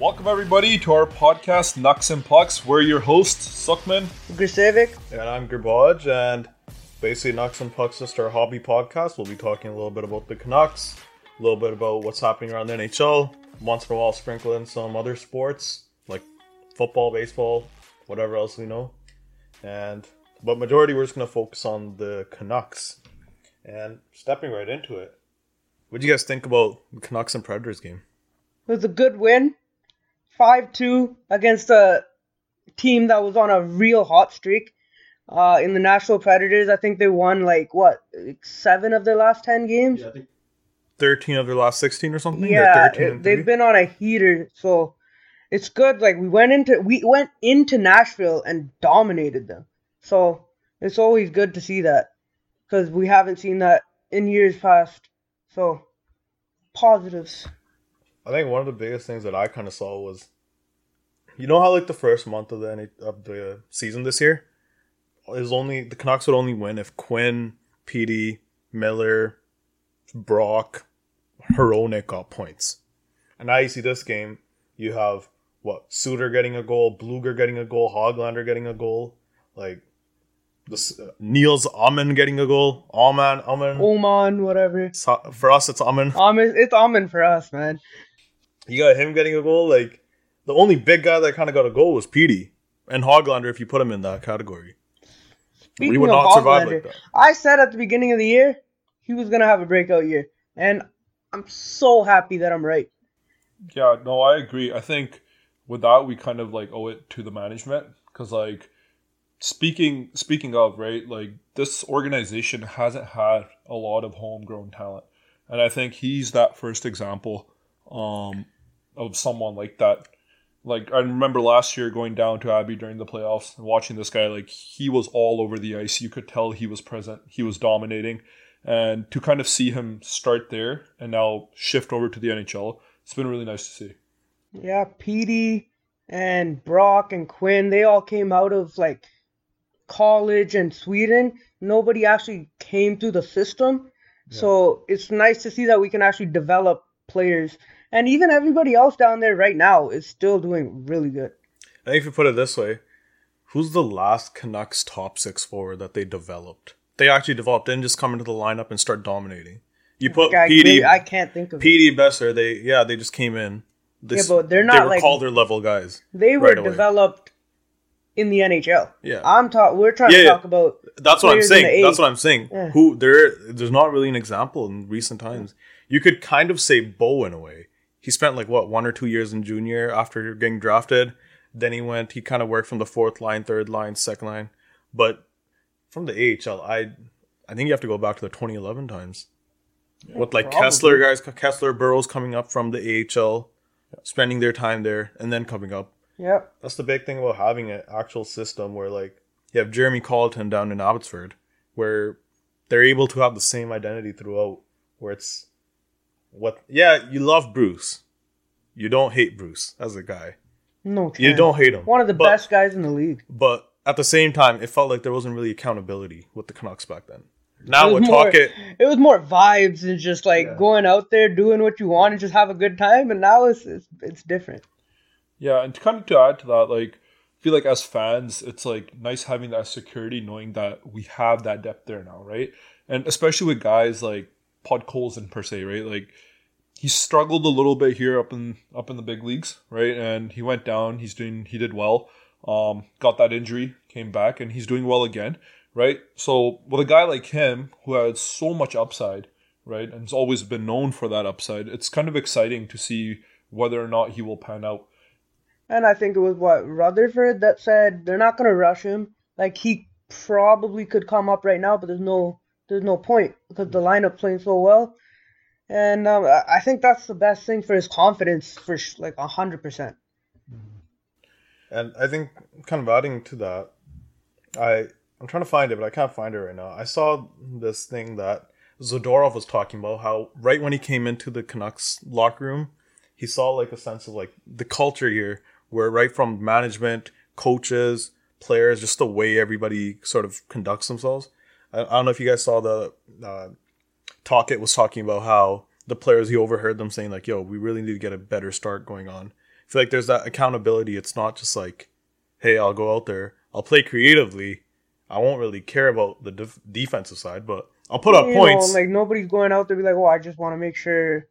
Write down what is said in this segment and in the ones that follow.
Welcome everybody to our podcast Nucks and Pucks. We're your hosts, Suckman. Grisevic. And I'm Grbaj, and basically Nucks and Pucks is our hobby podcast. We'll be talking a little bit about the Canucks, a little bit about what's happening around the NHL, once in a while sprinkle in some other sports like football, baseball, whatever else we know. And but majority we're just gonna focus on the Canucks. And stepping right into it. What do you guys think about the Canucks and Predators game? It was a good win. 5 2 against a team that was on a real hot streak. Uh, in the Nashville Predators, I think they won like what like seven of their last ten games. Yeah, I think thirteen of their last sixteen or something. Yeah, They're 13 it- they've been on a heater, so it's good. Like we went into we went into Nashville and dominated them, so it's always good to see that because we haven't seen that in years past. So positives. I think one of the biggest things that I kind of saw was, you know how like the first month of the NH of the season this year is only the Canucks would only win if Quinn, Petey, Miller, Brock, Hronek got points. And now you see this game, you have what Suter getting a goal, Blueger getting a goal, Hoglander getting a goal, like this uh, Niels Amen getting a goal, Aman Amen. Oman, whatever. So- For us, it's Amen. Amen, it's Amen for us, man. You got him getting a goal. Like the only big guy that kind of got a goal was Petey and Hoglander. If you put him in that category, Speaking we would not survive like that. I said at the beginning of the year he was gonna have a breakout year, and I'm so happy that I'm right. Yeah, no, I agree. I think with that we kind of like owe it to the management because like speaking speaking of right, like this organization hasn't had a lot of homegrown talent, and I think he's that first example um, of someone like that. Like I remember last year going down to Abbey during the playoffs and watching this guy. Like he was all over the ice. You could tell he was present. He was dominating, and to kind of see him start there and now shift over to the NHL, it's been really nice to see. Yeah, Petey and Brock and Quinn, they all came out of like college and Sweden. Nobody actually came through the system. So it's nice to see that we can actually develop players. And even everybody else down there right now is still doing really good. I think if you put it this way, who's the last Canucks top six forward that they developed? They actually developed, didn't just come into the lineup and start dominating. You put I, Petey, I can't think of Petey Boeser. They yeah, they just came in. This, Yeah, but they're They not were like- Calder level guys. They were right developed in the NHL. Yeah. I'm talk. We're trying Yeah, to yeah. talk about That's what I'm saying. That's what I'm saying. Yeah. Who there? There's not really an example in recent times. You could kind of say Bo in a way. He spent like what one or two years in junior after getting drafted. Then he went. He kind of worked from the fourth line, third line, second line. But from the AHL, I I think you have to go back to the 2011 times with like probably. Kesler guys, Kesler Burrows coming up from the AHL, spending their time there, and then coming up. Yeah, That's the big thing about having an actual system where like you have Jeremy Colliton down in Abbotsford, where they're able to have the same identity throughout. Where it's what yeah, you love Bruce. You don't hate Bruce as a guy. No You don't hate him. One of the But- best guys in the league. But at the same time, it felt like there wasn't really accountability with the Canucks back then. Now It with was more- Tocchet, It was more vibes and just like Yeah. going out there doing what you want and just have a good time. And now it's it's, it's different. Yeah, and to kind of to add to that, like I feel like as fans, it's like nice having that security, knowing that we have that depth there now, right? And especially with guys like Podkolzin per se, right? Like he struggled a little bit here up in up in the big leagues, right? And he went down. He's doing he did well. Um, got that injury, came back, and he's doing well again, right? So with a guy like him who had so much upside, right, and has always been known for that upside, it's kind of exciting to see whether or not he will pan out. And I think it was what Rutherford that said they're not gonna rush him. Like he probably could come up right now, but there's no there's no point because the lineup playing so well. And um, I think that's the best thing for his confidence for sh- like a hundred percent. and I think kind of adding to that, I I'm trying to find it, but I can't find it right now. I saw this thing that Zadorov was talking about how right when he came into the Canucks locker room, he saw like a sense of like the culture here, where right from management, coaches, players, just the way everybody sort of conducts themselves. I, I don't know if you guys saw the uh, It was talking about how the players he overheard them saying like, "Yo, we really need to get a better start going on." I feel like there's that accountability. It's not just like, hey, I'll go out there, I'll play creatively. I won't really care about the def- defensive side, but I'll put up You points. Know, like nobody's going out there be like, oh, I just want to make sure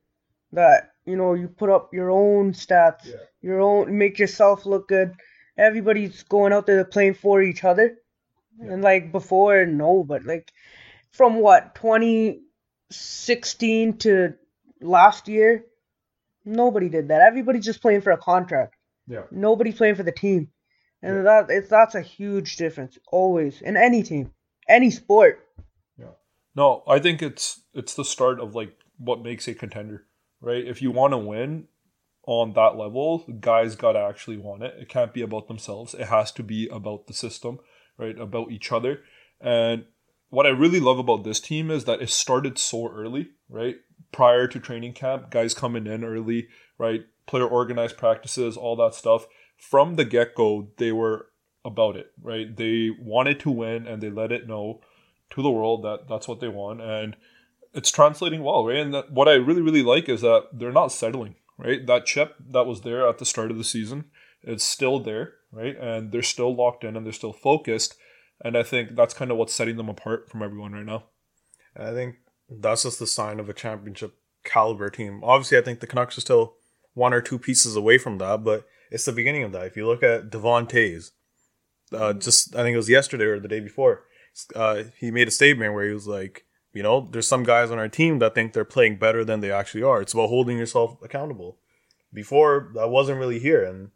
that you know you put up your own stats, Yeah. your own, make yourself look good. Everybody's going out there playing for each other, Yeah. and like before, no, but like from what 2016 to last year, nobody did that. Everybody's just playing for a contract. Yeah. Nobody's playing for the team, and Yeah. that it's that's a huge difference always in any team, any sport. Yeah. No, I think it's it's the start of like what makes a contender, right? If you want to win on that level, guys got to actually want it. It can't be about themselves. It has to be about the system, right? About each other. And what I really love about this team is that it started so early, right? Prior to training camp, guys coming in early, right? Player organized practices, all that stuff. From the get go, they were about it, right? They wanted to win and they let it know to the world that that's what they want. And it's translating well, right? And that, what I really, really like is that they're not settling, right? That chip that was there at the start of the season, it's still there, right? And they're still locked in and they're still focused. And I think that's kind of what's setting them apart from everyone right now. I think that's just the sign of a championship caliber team. Obviously, I think the Canucks are still one or two pieces away from that, but it's the beginning of that. If you look at Devon Toews, uh, just I think it was yesterday or the day before, uh, he made a statement where he was like, you know, there's some guys on our team that think they're playing better than they actually are. It's about holding yourself accountable. Before that wasn't really here, and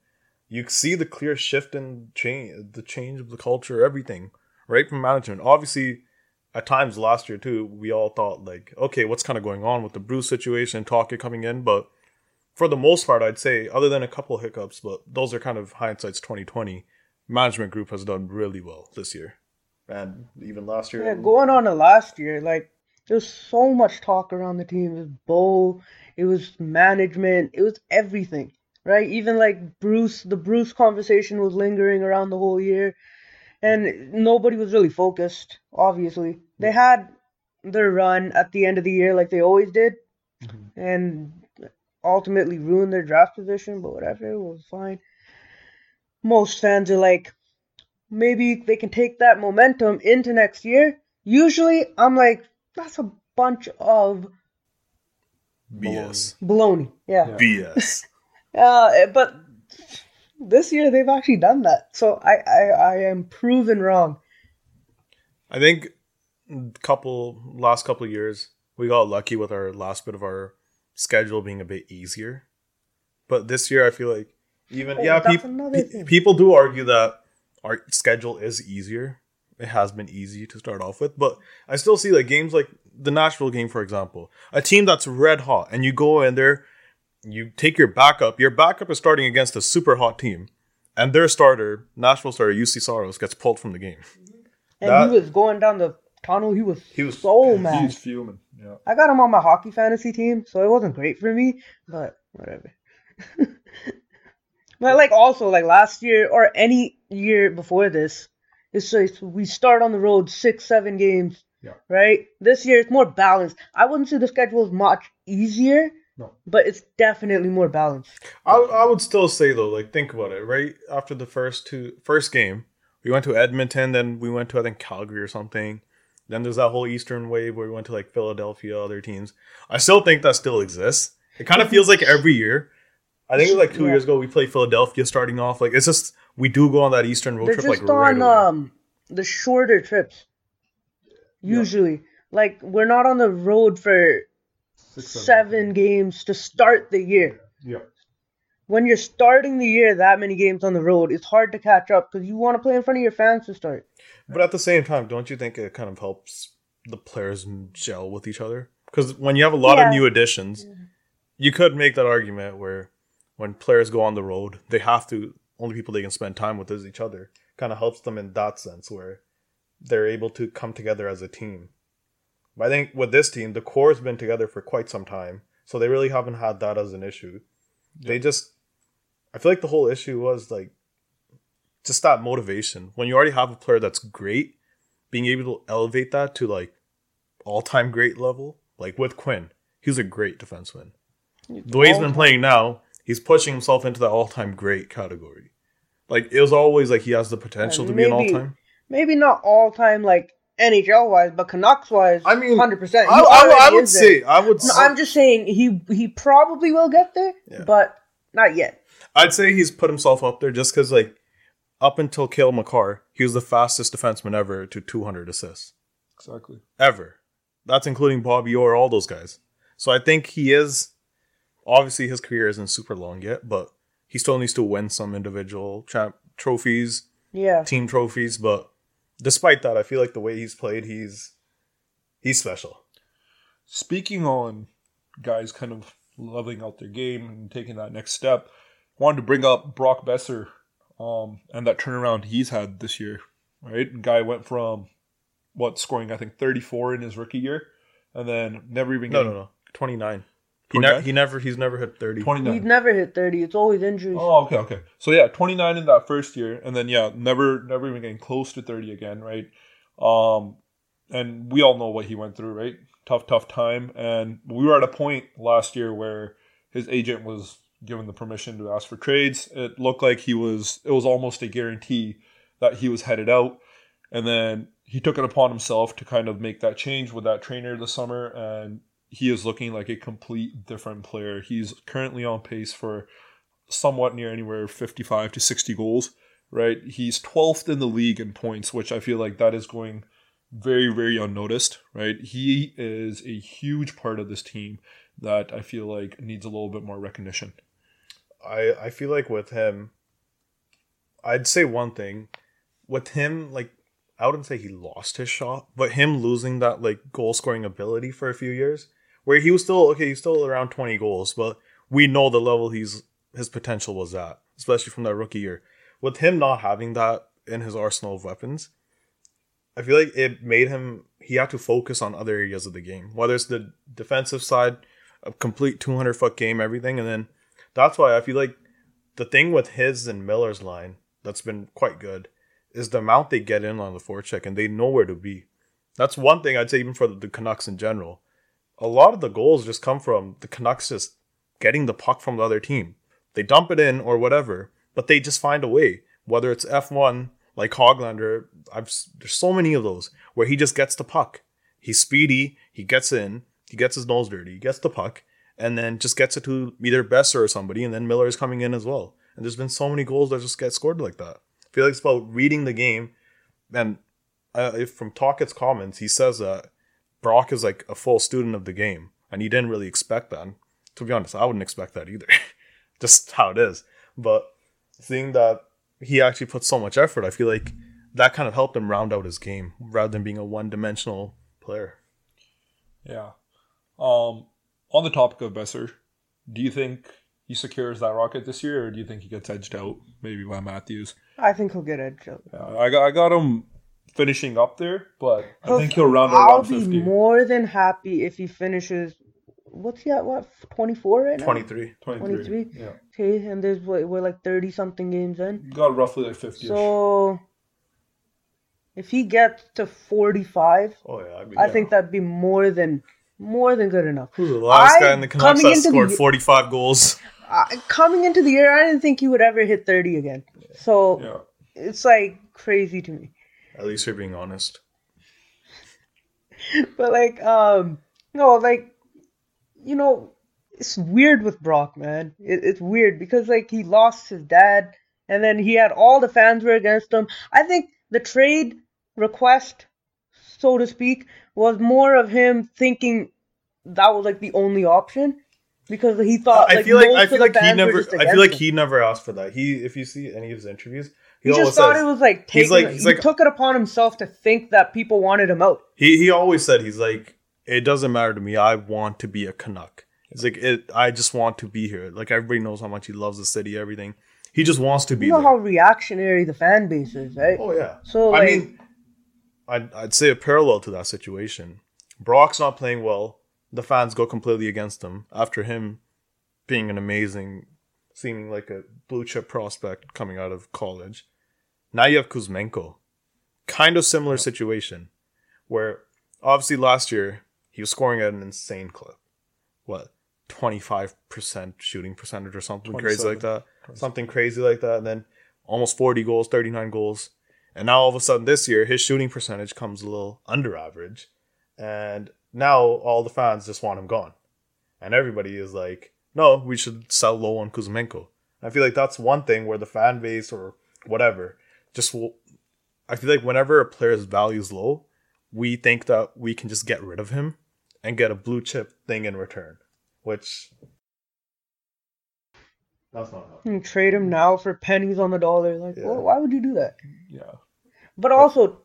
you see the clear shift in change, the change of the culture, everything, right from management. Obviously, at times last year too, we all thought like, okay, what's kind of going on with the Bruce situation, Tocchet coming in, but for the most part, I'd say, other than a couple hiccups, but those are kind of hindsight's twenty twenty. Management group has done really well this year, and even last year. Yeah, going on to last year, like there's so much talk around the team. It was Bo, it was management, it was everything, right? Even like Bruce, the Bruce conversation was lingering around the whole year, and nobody was really focused. Obviously, they had their run at the end of the year, like they always did, Mhm. and ultimately ruined their draft position. But whatever, it was fine. Most fans are like, maybe they can take that momentum into next year. Usually, I'm like, that's a bunch of BS. baloney. Yeah. Yeah. BS. Uh, but this year they've actually done that, so I I, I am proven wrong. I think couple last couple of years we got lucky with our last bit of our schedule being a bit easier, but this year I feel like even Oh, yeah, that's peop- another pe- people do argue that our schedule is easier. It has been easy to start off with, but I still see like games like the Nashville game, for example, a team that's red hot, and you go in there, you take your backup. Your backup is starting against a super hot team, and their starter, Nashville starter Juuse Saros, gets pulled from the game. And That- he was going down the tunnel. He was He was- so mad. He's fuming. Yeah. I got him on my hockey fantasy team, so it wasn't great for me, but whatever. but like also like last year or any year before this, it's like we start on the road six, seven games. Yeah. Right? This year it's more balanced. I wouldn't say the schedule is much easier, No. but it's definitely more balanced. I, I would still say though, like think about it. Right after the first two first game, we went to Edmonton, then we went to I think Calgary or something. Then there's that whole Eastern wave where we went to like Philadelphia, other teams. I still think that still exists. It kind of feels like every year. I think it was like two Yeah. years ago we played Philadelphia starting off. Like it's just we do go on that Eastern road They're trip just like right on away. um the shorter trips. Usually. Like we're not on the road for seven games to start the year. Yeah. When you're starting the year that many games on the road, it's hard to catch up because you want to play in front of your fans to start. But at the same time, don't you think it kind of helps the players gel with each other? Because when you have a lot Yeah. of new additions, you could make that argument where when players go on the road, they have to only people they can spend time with is each other. Kind of helps them in that sense where they're able to come together as a team. But I think with this team, the core's been together for quite some time, so they really haven't had that as an issue. They just, I feel like the whole issue was like just that motivation. When you already have a player that's great, being able to elevate that to like all time great level, like with Quinn, he's a great defenseman. The way he's been playing now, he's pushing himself into the all-time great category. Like it was always like he has the potential to be an all-time. Maybe not all time like NHL wise, but Canucks wise. I mean, hundred percent. I, I, I would say I would No, s- I'm just saying he he probably will get there, Yeah. but not yet. I'd say he's put himself up there just because like up until Cale Makar, he was the fastest defenseman ever to 200 assists Exactly. ever. That's including Bobby Orr, all those guys. So I think he is. Obviously, his career isn't super long yet, but he still needs to win some individual champ trophies, Yeah, team trophies. But despite that, I feel like the way he's played, he's he's special. Speaking on guys kind of leveling out their game and taking that next step, wanted to bring up Brock Boeser um, and that turnaround he's had this year. Right, guy went from what scoring I think 34 in his rookie year, and then never even No, no, no. 29. He, ne- he never he's never hit 30. 29. he's never hit thirty. It's always injuries. Oh, okay, okay. So yeah, 29 in that first year, and then yeah, never, never even getting close to 30 again, right? Um, and we all know what he went through, right? Tough, tough time, and we were at a point last year where his agent was given the permission to ask for trades. It looked like he was, it was almost a guarantee that he was headed out, and then he took it upon himself to kind of make that change with that trainer this summer, and he is looking like a complete different player. He's currently on pace for somewhat near anywhere 55 to 60 goals, right? He's 12th in the league in points, which I feel like that is going very, very unnoticed, right? He is a huge part of this team that I feel like needs a little bit more recognition. I I feel like with him, I'd say one thing. With him, like I wouldn't say he lost his shot, but him losing that like goal scoring ability for a few years, where he was still okay, he's still around twenty goals, but we know the level he's his potential was at, especially from that rookie year. With him not having that in his arsenal of weapons, I feel like it made him he had to focus on other areas of the game, whether it's the defensive side, a complete two hundred foot game, everything, and then that's why I feel like the thing with his and Miller's line that's been quite good is the amount they get in on the forecheck and they know where to be. That's one thing I'd say even for the Canucks in general. A lot of the goals just come from the Canucks just getting the puck from the other team. They dump it in or whatever, but they just find a way. Whether it's F1 like Hoglander, I've there's so many of those where he just gets the puck. He's speedy, he gets in, he gets his nose dirty, he gets the puck, and then just gets it to either Boeser or somebody, and then Miller is coming in as well. And there's been so many goals that just get scored like that. I feel like it's about reading the game. And uh, from Tocchet's comments, he says that Brock is like a full student of the game, and he didn't really expect that. And to be honest, I wouldn't expect that either. just how it is. But seeing that he actually put so much effort, I feel like that kind of helped him round out his game rather than being a one-dimensional player. Yeah. Um, on the topic of Boeser, do you think he secures that rocket this year, or do you think he gets edged out maybe by Matthews? I think he'll get edged out. Yeah, I got I got him finishing up there, but I think he'll round out. I'll around be more than happy if he finishes. What's he at? What twenty four right now? 23. 23? Yeah, Okay, and there's what we're like thirty something games in. got roughly like fifty. So if he gets to forty five, Oh, yeah. I, mean, I think that'd be more than more than good enough. Who's the last I- guy in the Canucks coming that into the scored 45 goals? Uh, coming into the year, I didn't think he would ever hit thirty again. So yeah, it's like crazy to me. At least you're being honest. but like um no like you know it's weird with brock man it, it's weird because like he lost his dad and then he had all the fans were against him i think the trade request so to speak was more of him thinking that was like the only option because he thought I like, feel like I feel like he never. I feel like him. he never asked for that. He, if you see any of his interviews, he, just thought says it was like taking. he's like- he's he like- took it upon himself to think that people wanted him out he he always said he's like it doesn't matter to me. I want to be a Canuck. It's like it. I just want to be here. Like everybody knows how much he loves the city. Everything. He just wants to be you know there. how reactionary the fan base is right oh yeah. so I like, mean, I'd, I'd say a parallel to that situation. Brock's not playing well. The fans go completely against him after him being an amazing, seeming like a blue chip prospect coming out of college. Now you have Kuzmenko. Kind of similar situation where obviously last year he was scoring at an insane clip. What? 25% shooting percentage or something crazy like that. Something crazy like that. And then almost 40 goals, 39 goals. And now all of a sudden this year, his shooting percentage comes a little under average. And now all the fans just want him gone. And everybody is like, no, we should sell low on Kuzmenko. I feel like that's one thing where the fan base or whatever just. I feel like whenever a player's value is low, we think that we can just get rid of him and get a blue chip thing in return, which that's not. And trade him now for pennies on the dollar. Like, Yeah. well, why would you do that? Yeah. But also,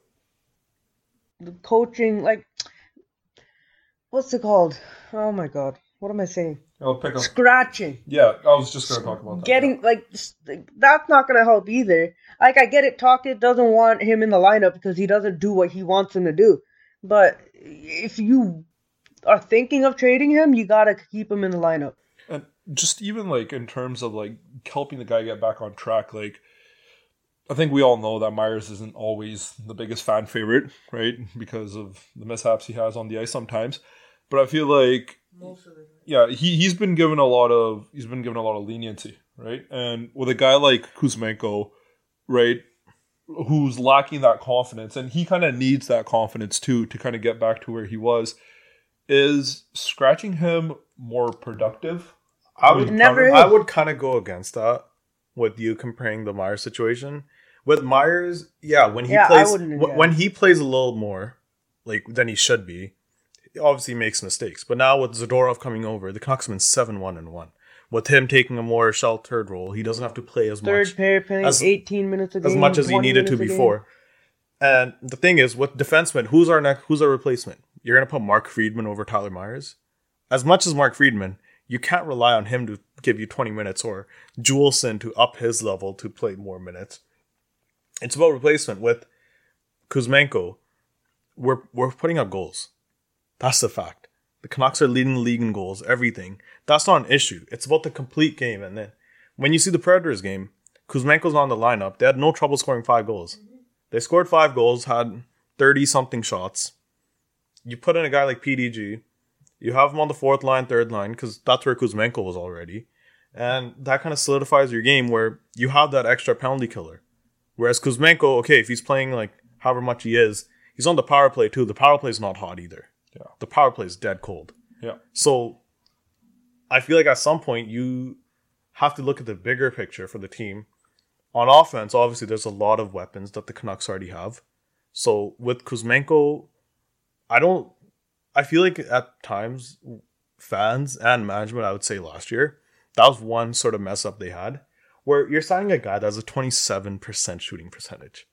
the coaching, like, what's it called? Oh my god, what am I saying? I'll pick up. Scratching. Yeah, I was just gonna talk about that. Getting like that's not gonna help either. Like I get it, Tocchet doesn't want him in the lineup because he doesn't do what he wants him to do. But if you are thinking of trading him, you gotta keep him in the lineup. and just even like in terms of like helping the guy get back on track like i think we all know that myers isn't always the biggest fan favorite right because of the mishaps he has on the ice sometimes but i feel like yeah he, he's been given a lot of he's been given a lot of leniency right and with a guy like kuzmenko right who's lacking that confidence and he kind of needs that confidence too to kind of get back to where he was is scratching him more productive I would Never I would kind of go against that with you comparing the Myers situation. With Myers, yeah, when he Yeah, plays wouldn't, wh- yeah. when he plays a little more like than he should be, he obviously makes mistakes. But now with Zadorov coming over, the Canucks been seven one and one. With him taking a more sheltered role, he doesn't have to play as Third much pair playing as- 18 minutes a game. as much as he needed to minutes a game. before. And the thing is, with defensemen, who's our next? Who's our replacement? You're gonna put Mark Friedman over Tyler Myers. As much as Mark Friedman, you can't rely on him to give you 20 minutes or Juulsen to up his level to play more minutes. It's about replacement with Kuzmenko. We're we're putting up goals. That's the fact. The Canucks are leading the league in goals, everything. That's not an issue. It's about the complete game. And then when you see the Predators game, Kuzmenko's on the lineup. They had no trouble scoring five goals. They scored five goals, had 30 something shots. You put in a guy like PDG, you have him on the fourth line, third line, because that's where Kuzmenko was already. And that kind of solidifies your game where you have that extra penalty killer. Whereas Kuzmenko, okay, if he's playing like however much he is, he's on the power play too. The power play is not hot either. Yeah. The power play is dead cold. yeah So I feel like at some point you have to look at the bigger picture for the team. On offense, obviously, there's a lot of weapons that the Canucks already have. So with Kuzmenko, I don't. I feel like at times, fans and management, I would say last year, that was one sort of mess up they had, where you're signing a guy that has a 27% shooting percentage.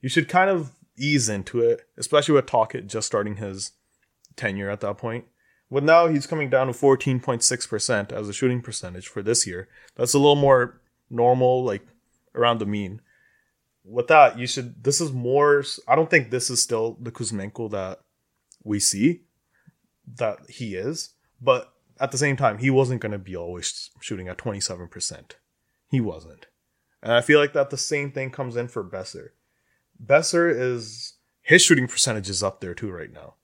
You should kind of ease into it, especially with Tocchet just starting his tenure at that point. But now he's coming down to 14.6% as a shooting percentage for this year. That's a little more normal, like around the mean. With that, you should. This is more. I don't think this is still the Kuzmenko that we see that he is. But at the same time, he wasn't going to be always shooting at 27%. He wasn't. And I feel like that the same thing comes in for Boeser. Boeser is. His shooting percentage is up there too right now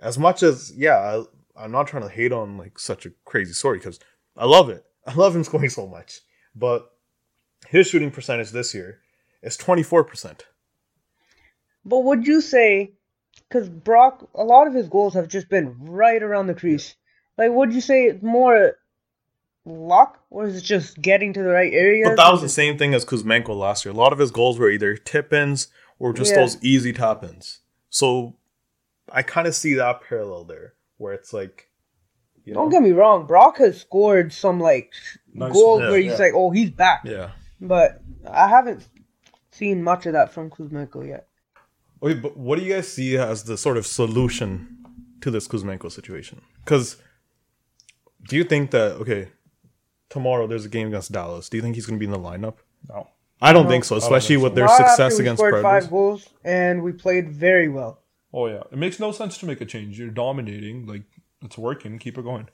as much as yeah I, i'm not trying to hate on like such a crazy story because i love it i love him scoring so much but his shooting percentage this year is 24% But would you say, because Brock, a lot of his goals have just been right around the crease. Like, would you say it's more luck, or is it just getting to the right area? but that was the same thing as kuzmenko last year a lot of his goals were either tip-ins or just Yeah. those easy tap-ins so i kind of see that parallel there where it's like you know Don't get me wrong, Brock has scored some like Nice goals one. where he's yeah. like, oh, he's back. yeah But I haven't seen much of that from Kuzmenko yet. Okay, but what do you guys see as the sort of solution to this Kuzmenko situation? Because do you think that okay, tomorrow there's a game against Dallas? Do you think he's going to be in the lineup? no I don't No, think so, I don't especially think with their Not after success we against scored Predators. five goals and we played very well. Oh yeah, it makes no sense to make a change. You're dominating, like it's working. Keep it going.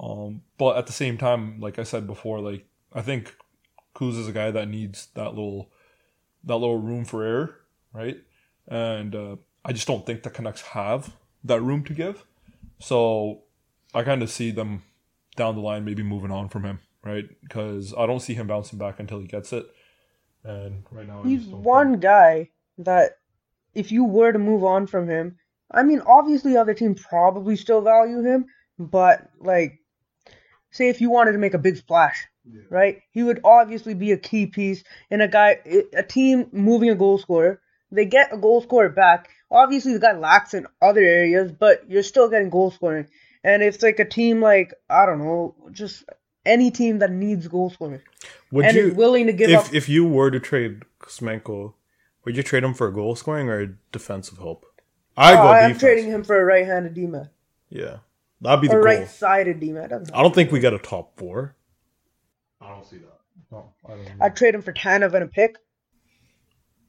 Um, but at the same time, like I said before, like I think Kuz is a guy that needs that little that little room for error, right? And uh, I just don't think the Canucks have that room to give. So I kind of see them down the line maybe moving on from him, right? Because I don't see him bouncing back until he gets it. And right now, I He's one guy that if you were to move on from him, I mean, obviously other teams probably still value him, but like, say if you wanted to make a big splash, Yeah. right? He would obviously be a key piece in a guy, a team moving a goal scorer. They get a goal scorer back. Obviously, the guy lacks in other areas, but you're still getting goal scoring. And if it's like a team like I don't know, just any team that needs goal scoring Would and you, is willing to give if up if you were to trade Kuzmenko, would you trade him for a goal scoring or a defensive help? I Oh, go I am defense. trading him for a right-handed D-man Yeah, that'd be the or goal. right-sided D-man. Doesn't I don't think we got a top four. I don't see that. No, I don't. I'd trade him for Tanev and a pick.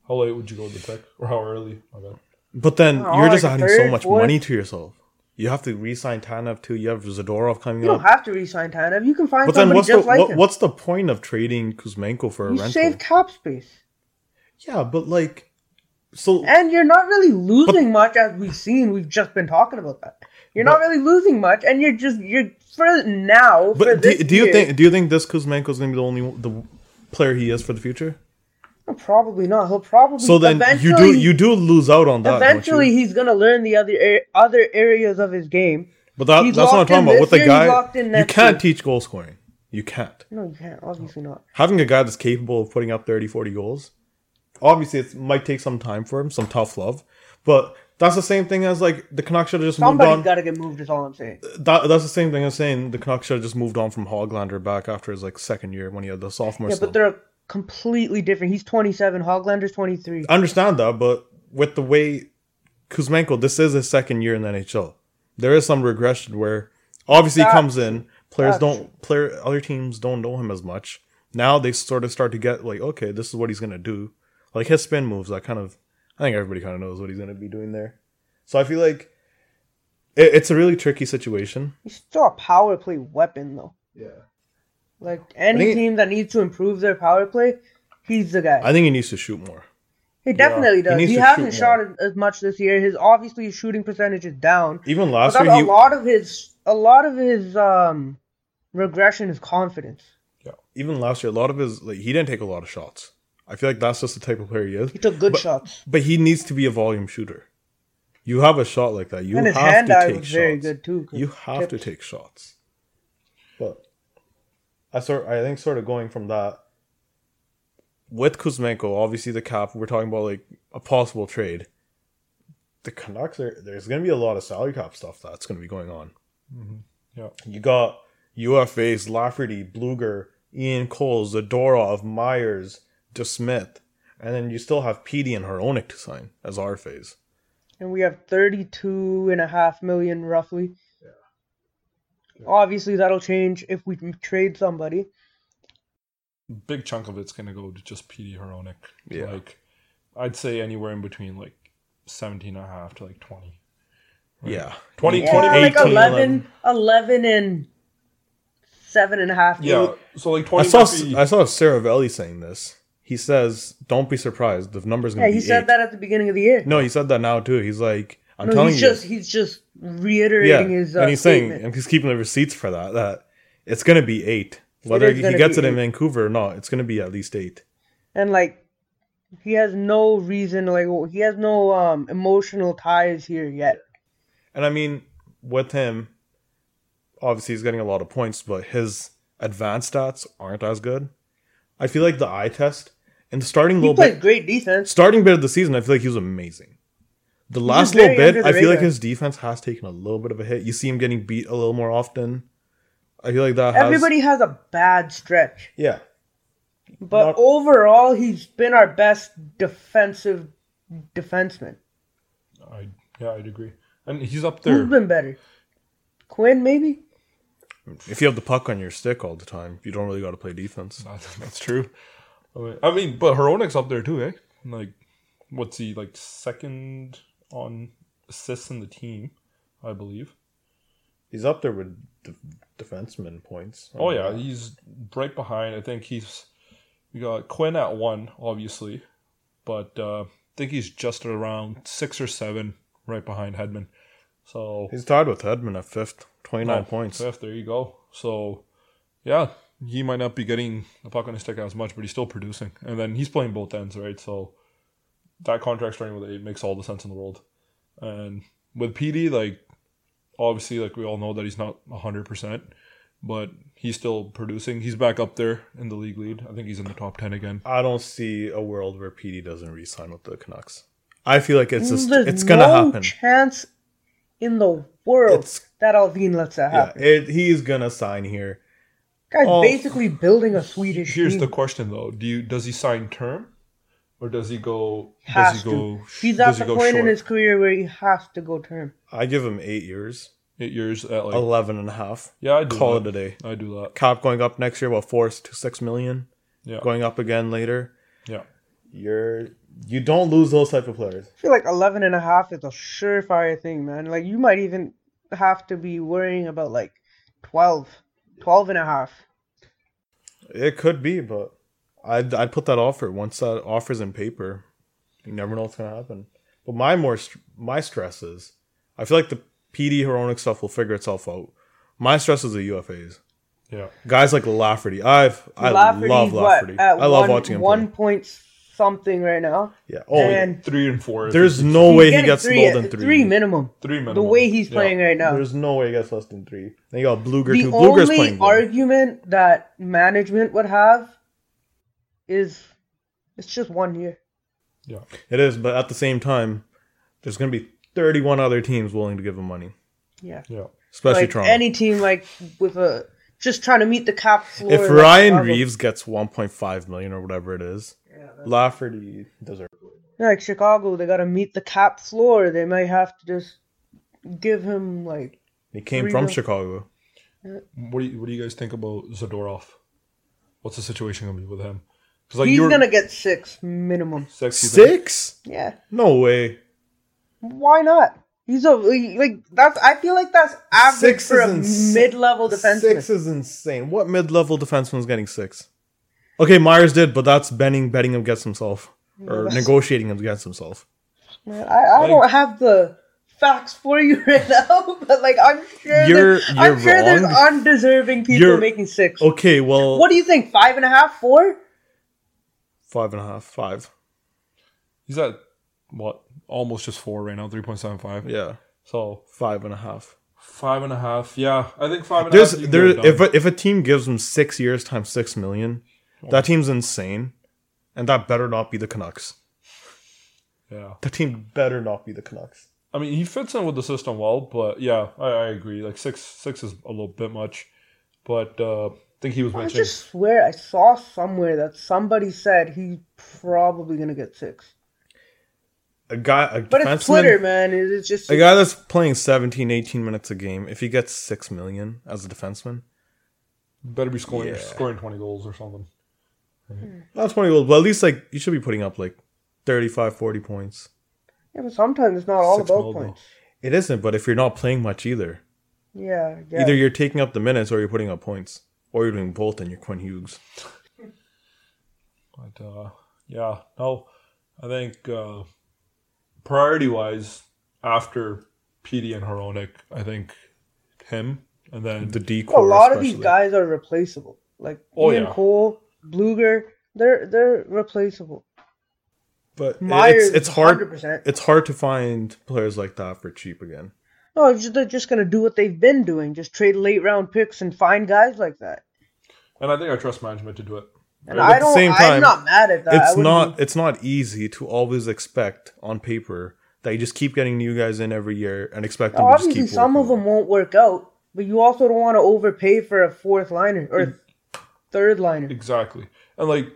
How late would you go with the pick, or how early? My bad. But then Oh, you're just like a adding so much fourth? money to yourself. You have to re-sign Tanev too. You have Zadorov coming up. You don't up. have to re-sign Tanev. You can find But then somebody what's the just like what, him. what's the point of trading Kuzmenko for a rental? you save cap space, Yeah, but like, so and you're not really losing much, as we've seen. We've just been talking about that. You're not really losing much, and you're just you're for now. for but do, this do you year- think do you think this Kuzmenko is going to be the only the player he is for the future? Probably not. He'll probably So then you do you do lose out on that. Eventually, he's gonna learn the other other areas of his game. but that, that's what I'm talking about. With the guy, you can't year. teach goal scoring. You can't. No, you can't. Obviously not. Having a guy that's capable of putting up 30, 40 goals, obviously it might take some time for him, some tough love. But that's the same thing as like the Canucks should have just moved Somebody's on. got to get moved. Is all I'm saying. that, that's the same thing as saying the Canucks should have just moved on from Hoglander back after his like second year when he had the sophomore. Yeah, slump. but they're completely different. He's 27. Hoglander's 23. I understand that, but with the way Kuzmenko, this is his second year in the NHL. There is some regression where obviously he comes in, players don't player other teams don't know him as much. Now they sort of start to get like, okay, this is what he's gonna do. Like his spin moves, I kind of I think everybody kind of knows what he's gonna be doing there. So I feel like it, it's a really tricky situation. He's still a power play weapon, though. Yeah. Like any think- team that needs to improve their power play, he's the guy. I think he needs to shoot more. he definitely he does. needs He, hasn't shot as, as much this year. His obviously his shooting percentage is down. Even last year, a he lot of his a lot of his um regression is confidence. Yeah, even last year, a lot of his like he didn't take a lot of shots. I feel like that's just the type of player he is. He took good But- shots. But he needs to be a volume shooter. You have a shot like that. You and his have hand to eye take was shots. very good too. 'cause You have to take shots. But I sort I think sort of going from that with Kuzmenko, obviously the cap, we're talking about like a possible trade. The Canucks are there's gonna be a lot of salary cap stuff that's gonna be going on. Mm-hmm. Yeah. You got UFAs, Lafferty, Blueger, Ian Cole, Zadorov, Myers, DeSmith, and then you still have Petey and Hronek to sign as our phase. and we have 32 and a half million roughly. Obviously, that'll change if we trade somebody. Big chunk of it's gonna go to just Petey Hronek. Yeah. Like, I'd say anywhere in between like 17 and a half to like 20. Yeah. 20, Yeah, 20 like 18, 11, 11 and seven and a half. Yeah. eight. So like 20. I saw might be- I saw Seravalli saying this. He says, "Don't be surprised. The number's gonna Yeah, be he said eight." that at the beginning of the year. No, he said that now too. He's like, "I'm No, telling he's you." just he's just yeah, reiterating his uh, and he's statement. saying, and he's keeping the receipts for that. That it's gonna be eight. Whether he gets it in eight. Vancouver or not, it's gonna be at least eight. and like he has no reason like he has no um emotional ties here yet. And I mean, with him, obviously he's getting a lot of points, but his advanced stats aren't as good. I feel like the eye test in the starting He little plays bit, great defense. starting bit of the season, I feel like he was amazing. The last little bit, I feel like his defense has taken a little bit of a hit. You see him getting beat a little more often. I feel like that has Everybody has a bad stretch, yeah. but Not- overall he's been our best defensive defenseman. I, yeah, I'd agree. And he's up Who's there. been better? Quinn maybe? If you have the puck on your stick all the time, you don't really got to play defense. That's, that's true. I mean, I mean, but Hronek's up there too, eh? Like, what's he like second on assists in the team, I believe. He's up there with de- defenseman points. Oh yeah, he's right behind. I think he's we got Quinn at one, obviously, but uh, I think he's just around six or seven, right behind Hedman. So He's tied with Hedman at fifth, 29 Oh, points. Fifth, there you go. So, yeah, he might not be getting the puck on his stick as much, but he's still producing. And then he's playing both ends, right? So that contract starting with eight makes all the sense in the world. And with Petey, like obviously, like we all know that he's not hundred percent, but he's still producing. He's back up there in the league lead. I think he's in the top ten again. I don't see a world where Petey doesn't re-sign with the Canucks. I feel like it's just There's it's gonna no happen. chance in the world It's- that Allvin lets that Yeah, happen. it, he's gonna sign here. Guy's Oh. basically building a Swedish Here's team. the question though: Do you does he sign term, or does he go? has does he to. go? He's does at he the go point in his career where he has to go term. I give him eight years, eight years at like 11 and a half. yeah. I do Call that. it a day. I do that. Cap going up next year, about four to six million. Yeah. Going up again later. Yeah. You're you don't lose those type of players. I feel like 11 and a half is a surefire thing, man. Like, you might even have to be worrying about, like, 12, 12 and a half. It could be, but I'd I'd put that offer once that offer's in paper. You never know what's gonna happen. But my more st- my stress is, I feel like the Petey Hronek stuff will figure itself out. My stress is the UFAs. Yeah. Guys like Lafferty, I've I Lafferty's love Lafferty. at I love one, watching him One point something right now. Yeah. Oh, and Three and four. there's Three- no he's way he gets three, more than uh, three. Three minimum. three minimum. The way he's Yeah. playing right now. There's no way he gets less than three. Then you got Blueger the too. Blueger's only playing. well. argument that management would have is it's just one year. Yeah. It is, but at the same time, there's gonna be 31 other teams willing to give him money, Yeah. Yeah. especially like Toronto. any team like with a just trying to meet the cap floor. if Ryan Reaves gets 1.5 million or whatever it is, Lafferty deserves. it. like Chicago, they gotta meet the cap floor. They might have to just give him like He came Three from mil. Chicago. What do you What do you guys think about Zadorov? What's the situation gonna be with him? Because like he's you're gonna get six minimum. six. Six? Yeah, No way. why not? He's a like that's. I feel like that's average Six for a ins- mid-level defenseman. Six is insane. What mid-level defenseman's getting six? Okay, Myers did, but that's betting betting him against himself or negotiating him against himself. Man, I, I Like- don't have the facts for you right now, but like I'm sure You're- there's, I'm you're sure there's undeserving people You're- making six. Okay, well, What do you think? Five and a half, four? five and a half, five. He's at what? Almost just four right now. Three point seven five. Yeah, So five and a half. five and a half. Yeah, I think five and a half. There's you can there get it done. if a, if a team gives him six years times six million, that team's insane, and that better not be the Canucks. yeah. That team better not be the Canucks. I mean, he fits in with the system well, but yeah, I, I agree. Like six, six is a little bit much, but uh, I think he was Mentioned. I just swear I saw somewhere that somebody said he's probably gonna get six. A guy, a But it's Twitter, man. It's just A guy that's playing 17, 18 minutes a game, if he gets six million as a defenseman, better be scoring Yeah. scoring twenty goals or something. Not 20 goals, but at least like you should be putting up like 35, 40 points. yeah, but sometimes it's not all Six about mil, though. points. It isn't, but if you're not playing much either, Yeah, yeah. either you're taking up the minutes or you're putting up points, or you're doing both and you're Quinn Hughes. But uh, yeah, no, I think uh, priority wise, after Petey and Hronek, I think him and then The a decor. lot of these guys are replaceable. Like Oh, Ian yeah. Cole, Blueger, they're they're replaceable. but Myers, it's it's hard. 100%. It's hard to find players like that for cheap again. No, they're just gonna do what they've been doing, just trade late round picks and find guys like that. and I think I trust management to do it. And But at I the don't. same I'm time, not mad at that. It's wouldn't be- It's not easy to always expect on paper that you just keep getting new guys in every year and expect them to just obviously keep. some of them won't work out, but you also don't want to overpay for a fourth liner or third liner. Exactly. And like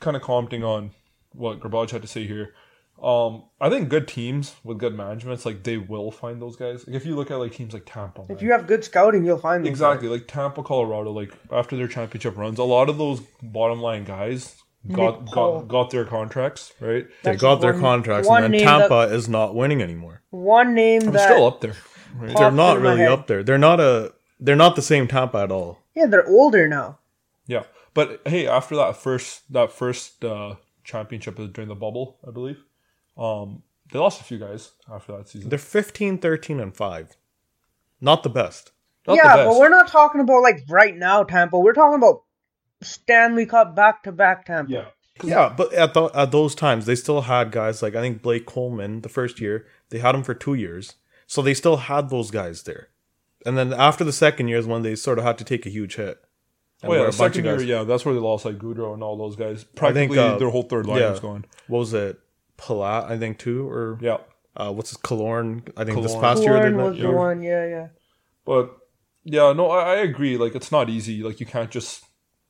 kind of commenting on what Garbage had to say here. Um, I think good teams with good managements, like they will find those guys. Like if you look at like teams like Tampa, If man. you have good scouting, you'll find them. exactly like Tampa, Colorado, like after their championship runs, a lot of those bottom line guys got Nick got got their contracts right. They That's got their one- contracts, one and then Tampa is not winning anymore. One name I'm that still up there. Right? They're not really up there. They're not a. They're not the same Tampa at all. yeah, they're older now. Yeah, but hey, after that first that first uh, championship during the bubble, I believe, um, They lost a few guys after that season. They're 15, 13, and 5. Not the best. Not the yeah, but we're not talking about like right now Tampa. We're talking about Stanley Cup back to back Tampa. yeah. Yeah, but at the, at those times, they still had guys like I think Blake Coleman the first year. They had him for two years, so they still had those guys there. And then after the second year is when they sort of had to take a huge hit. And Oh yeah, the a second year, yeah, that's where they lost like Goodrow and all those guys. I think, uh, their whole third line yeah. was gone. What was it? Palat, I think too, or Yeah, uh, what's his Killorn? I think this Killorn. past year they Warren did was that. the one. Yeah, yeah. but yeah, no, I, I agree. Like it's not easy. Like you can't just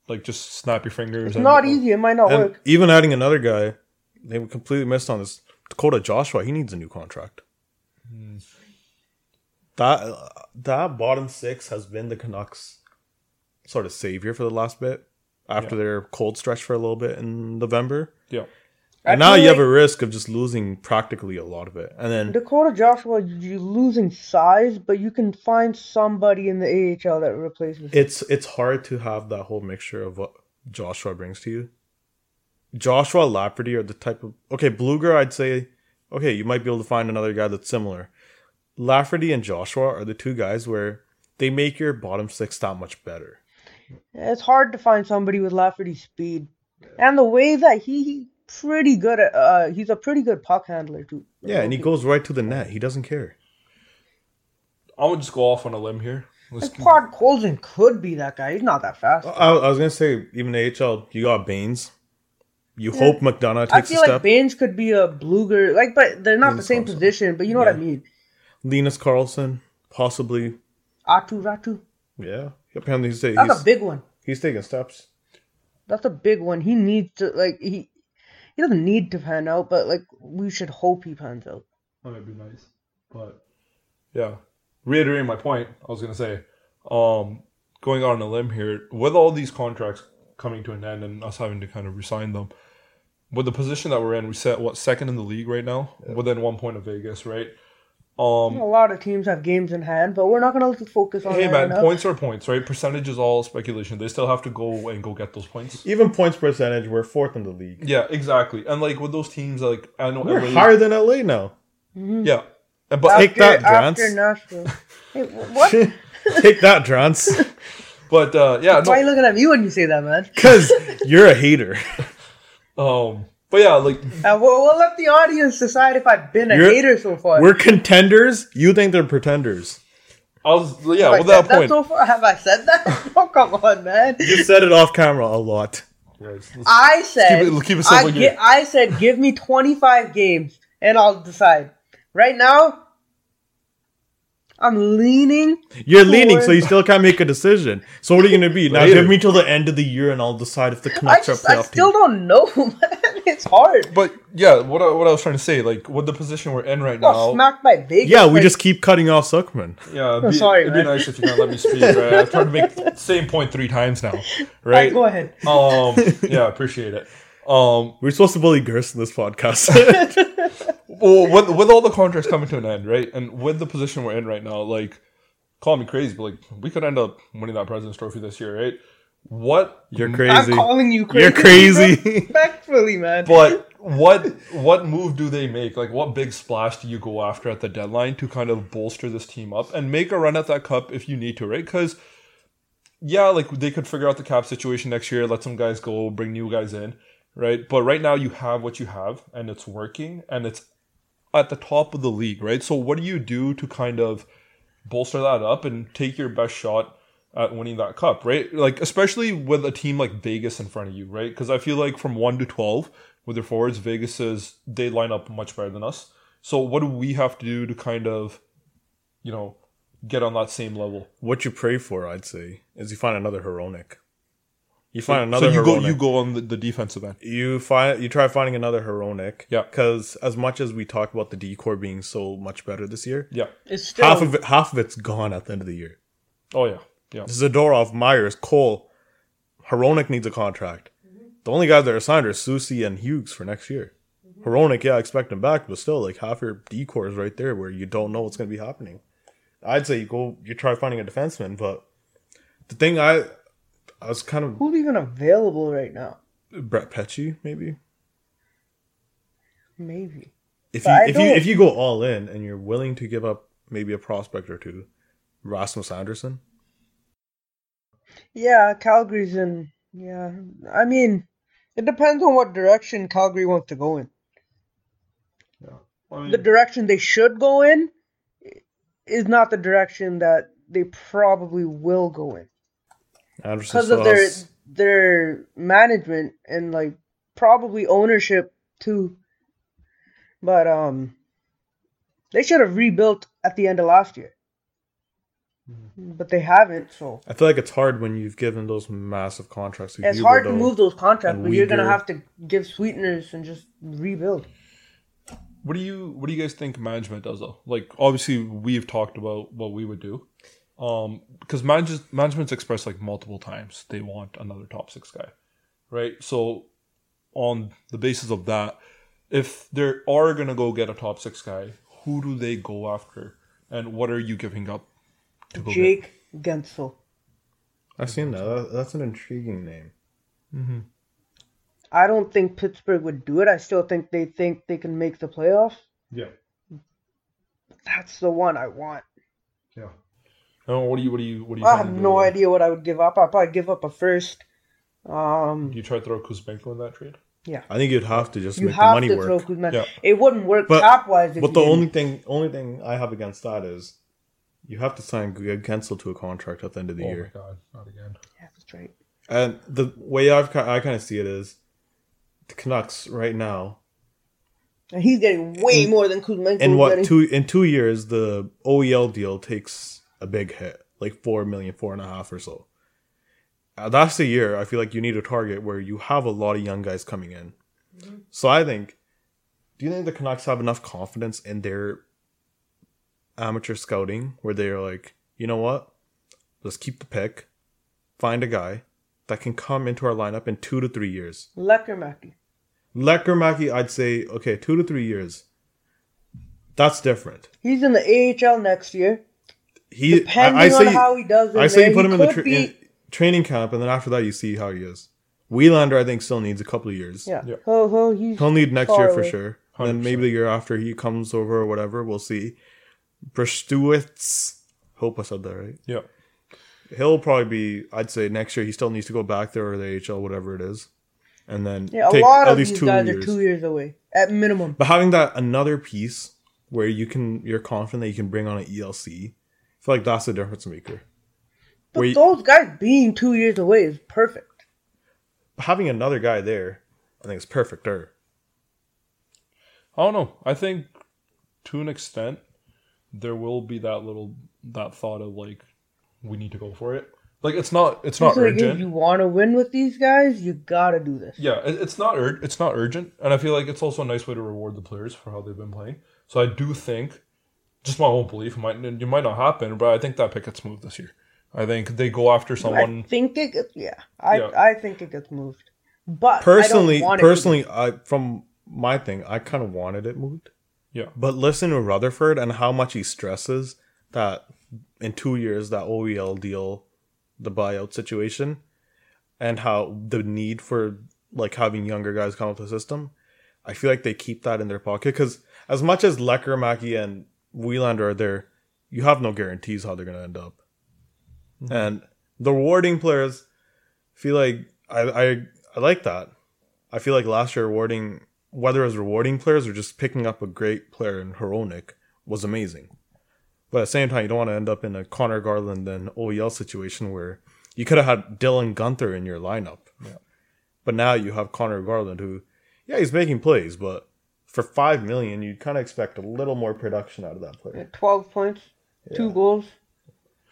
like just snap your fingers. It's and, not easy. It might not And work. even adding another guy, they completely missed on this. Dakota Joshua, he needs a new contract. Hmm. That that bottom six has been the Canucks' sort of savior for the last bit after Yeah. their cold stretch for a little bit in November. Yeah, I And now feel you have a risk of just losing practically a lot of it. And then Dakota Joshua, you're losing size, but you can find somebody in the AHL that replaces. him. it's it's hard to have that whole mixture of what Joshua brings to you. Joshua Lafferty are the type of okay Blueger. I'd say okay, you might be able to find another guy that's similar. Lafferty and Joshua are the two guys where they make your bottom six that much better. It's hard to find somebody with Lafferty's speed and the way that he, he pretty good at. Uh, he's a pretty good puck handler too. Yeah, and he goes right to the net. He doesn't care. I'm gonna just go off on a limb here. Let's, Like Quad Colson could be that guy. He's not that fast. I, I was gonna say even the AHL, you got Baines. You hope McDonough I takes a feel like. Baines could be a Blueger, like, but they're not Linus the same Karlsson. position. But you know what I mean. Linus Karlsson, possibly. Aatu Räty. Yeah, apparently he's, he's, That's a big one. he's taking steps. That's a big one. He needs to like he he doesn't need to pan out, but like we should hope he pans out. That would be nice, but yeah. Reiterating my point, I was gonna say, um, going out on a limb here with all these contracts coming to an end and us having to kind of resign them. With the position that we're in, we set what second in the league right now, within one point of Vegas, right? Um, A lot of teams have games in hand, but we're not gonna focus on Hey that man, right now. points are points, right? Percentage is all speculation. They still have to go and go get those points. Even points percentage, we're fourth in the league. Yeah, exactly. And like with those teams, like I know We're LA, higher than LA now. yeah, And- but Take that, Drance. after Nashville. hey, what? Take that, Drance. but uh, yeah, Why are you no, looking at me when you say that, man? Because you're a hater. um, but yeah, like Uh, we'll, we'll let the audience decide if I've been a You're- hater so far. We're contenders. You think they're pretenders. I was, yeah, Have I with that point, so far? Have I said that? oh, come on, man. You said it off camera a lot. Guys, let's- I said, keep it- keep it I, simple gi- I said, give me 25 games and I'll decide. Right now, I'm leaning. You're leaning, so you still can't make a decision. So what are you going to be? Now give me till the end of the year, and I'll decide if the I Canucks just, are I playoff still team. don't know, man. It's hard. but yeah, what I, what I was trying to say, like with the position we're in right now, smacked by Vegas. Yeah, we like, just keep cutting off Suckman. yeah, it'd be, sorry, it'd be nice if you can let me speak. Right, I've tried to make the same point three times now, Alright, right? go ahead. Um, yeah, appreciate it. Um, We're supposed to bully Gerst in this podcast. Well, with with all the contracts coming to an end, right, and with the position we're in right now, like, call me crazy, but like, we could end up winning that President's Trophy this year, right? What You're crazy? I'm crazy. calling you crazy. You're crazy. Respectfully, man. But what what move do they make? Like, what big splash do you go after at the deadline to kind of bolster this team up and make a run at that cup if you need to, right? Because yeah, like they could figure out the cap situation next year, let some guys go, bring new guys in, right? But right now you have what you have, and it's working, and it's at the top of the league, right? So what do you do to kind of bolster that up and take your best shot at winning that cup, right? Like especially with a team like Vegas in front of you, right? Because I feel like from one to twelve with their forwards, Vegas is they line up much better than us. So what do we have to do to kind of, you know, get on that same level? what you pray for, I'd say, is you find another Hronek. You find another so you Hronek. go you go on the, the defensive end. you find you try finding another Hronek. Yeah. Because as much as we talk about the decor being so much better this year, Yeah. It's still half of it half of it's gone at the end of the year. Oh yeah. Yeah. Zadorov, Myers, Cole, Hronek needs a contract. Mm-hmm. The only guys that are signed are Soucy and Hughes for next year. Mm-hmm. Hronek, yeah, I expect him back, but still, like half your decor is right there where you don't know what's going to be happening. I'd say you go, you try finding a defenseman, but the thing I, I was kind of who's even available right now? Brett Pesce, maybe. Maybe. if But you I if you don't- if you go all in and you're willing to give up maybe a prospect or two, Rasmus Andersson. Yeah, Calgary's in. Yeah, I mean, it depends on what direction Calgary wants to go in. I mean, The direction they should go in is not the direction that they probably will go in Andersson because of their their management and like probably ownership too. But um, they should have rebuilt at the end of last year, but they haven't. So I feel like it's hard when you've given those massive contracts. to it's hard to Huberdeau. move those contracts, and but you're gonna have to give sweeteners and just rebuild. what do you what do you guys think management does though? Like obviously we've talked about what we would do. Um because manage, management's expressed like multiple times they want another top 6 guy. Right? So on the basis of that, if they are going to go get a top 6 guy, who do they go after? And what are you giving up to go get? Jake Guentzel. I've seen that. That- That's an intriguing name. Mm-hmm. I don't think Pittsburgh would do it. I still think they think they can make the playoffs. Yeah. That's the one I want. Yeah. Oh, what do you what do you what do you I have no do? idea what I would give up. I'd probably give up a first. Um, Do you try to throw Kuzmenko in that trade? Yeah, I think you'd have to just you make the have money to work. throw Kuzma. Yeah. It wouldn't work But- cap wise. But the only thing, only thing I have against that is you have to sign Greg Guentzel to a contract at the end of the oh year. my god, not again. yeah, that's right. And the way I've ki- I kind of see it is the Canucks right now. And he's getting way In- more than Kuzmenko. In what getting. two in two years the OEL deal takes a big hit, like four million, four and a half or so. Uh, that's the year I feel like you need a target where you have a lot of young guys coming in. So I think, do you think the Canucks have enough confidence in their amateur scouting where they're like, you know what, let's keep the pick, find a guy that can come into our lineup in two to three years. Lekkerimäki. Lekkerimäki, I'd say okay, two to three years. That's different. He's in the AHL next year. He, Depending I, I say, on how he does in I say there, you put him in the tra- be- in training camp, and then after that, you see how he is. Willander, I think, still needs a couple of years. Yeah. Yeah. Oh, oh, he's He'll need next year for away. sure. And then maybe the year after he comes over or whatever, we'll see. Brzustewicz, hope I said that right. Yeah. He'll probably be, I'd say next year he still needs to go back there or the AHL, whatever it is, and then Yeah, a take lot at of least these two guys years. are two years away at minimum. But having that another piece where you can, you're confident that you can bring on an ELC, I feel like that's the difference maker. But Where you- those guys being two years away is perfect. having another guy there, I think is perfect there. I don't know. I think to an extent there will be that little that thought of like we need to go for it. Like it's not it's not It's like if urgent. you want to win with these guys, you gotta do this. Yeah, it, it's not ur- it's not urgent, and I feel like it's also a nice way to reward the players for how they've been playing. So I do think, just my own belief, it might it might not happen, but I think that pick gets moved this year. I think they go after someone. I think it gets yeah. I Yeah. I think it gets moved. But Personally, I don't want it personally, I from my thing, I kind of wanted it moved. Yeah. But listen to Rutherford and how much he stresses that in two years that OEL deal, the buyout situation, and how the need for like having younger guys come up the system. I feel like they keep that in their pocket because as much as Lekkerimäki, and Willander are there, you have no guarantees how they're gonna end up. Mm-hmm. And the rewarding players feel like I, I I like that. I feel like last year rewarding whether it was rewarding players or just picking up a great player in Hronek was amazing. But at the same time, you don't want to end up in a Conor Garland and OEL situation where you could have had Dylan Guenther in your lineup. Yeah. But now you have Conor Garland who, yeah, he's making plays, but for five million, you'd kind of expect a little more production out of that player. Yeah, Twelve points, two goals,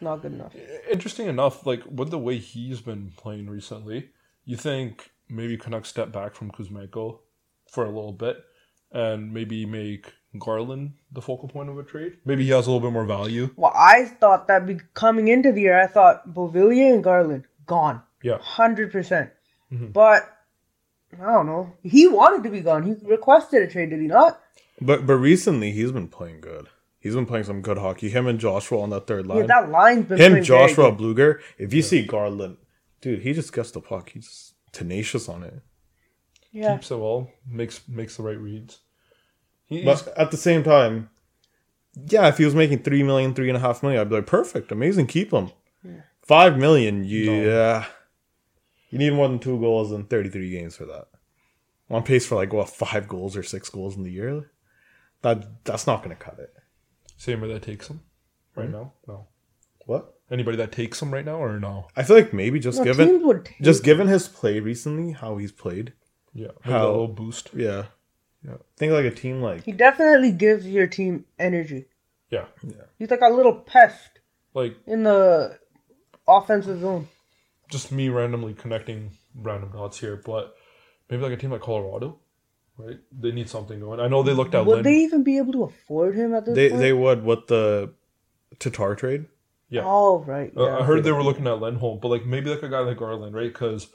not good enough. Interesting enough, like with the way he's been playing recently, you think maybe Canucks step back from Kuzmenko for a little bit and maybe make Garland the focal point of a trade. Maybe he has a little bit more value. Well, I thought that be coming into the year, I thought Beauvillier and Garland gone, Yeah, hundred percent. Mhm. But I don't know. He wanted to be gone. He requested a trade, did he not? But but recently he's been playing good. He's been playing some good hockey. Him and Joshua on that third line. Yeah, that line's been Him, playing very Joshua good. Blueger. If you see Garland, dude, he just gets the puck. He's tenacious on it. Yeah, keeps it well, makes makes the right reads. He- But at the same time, yeah, if he was making three million, three and a half million, I'd be like, perfect, amazing, keep him. Five million, yeah. You need more than two goals in 33 games for that. On pace for like what five goals or six goals in the year. That that's not going to cut it. same way that takes him right hmm? now. No. What? Anybody that takes him right now or no? I feel like maybe just No, given teams would just given his play recently, how he's played. Yeah. How- a little boost. Yeah. Yeah. Think like a team like He definitely gives your team energy. Yeah. Yeah. He's like a little pest Like in the offensive zone. Just me randomly connecting random dots here, but maybe like a team like Colorado, right? They need something going. I know they looked at Would Lin. they even be able to afford him at this they point? they would with the Tatar trade. yeah. Oh right. Uh, I heard they were looking at Lindholm, but like maybe like a guy like Garland, right? Because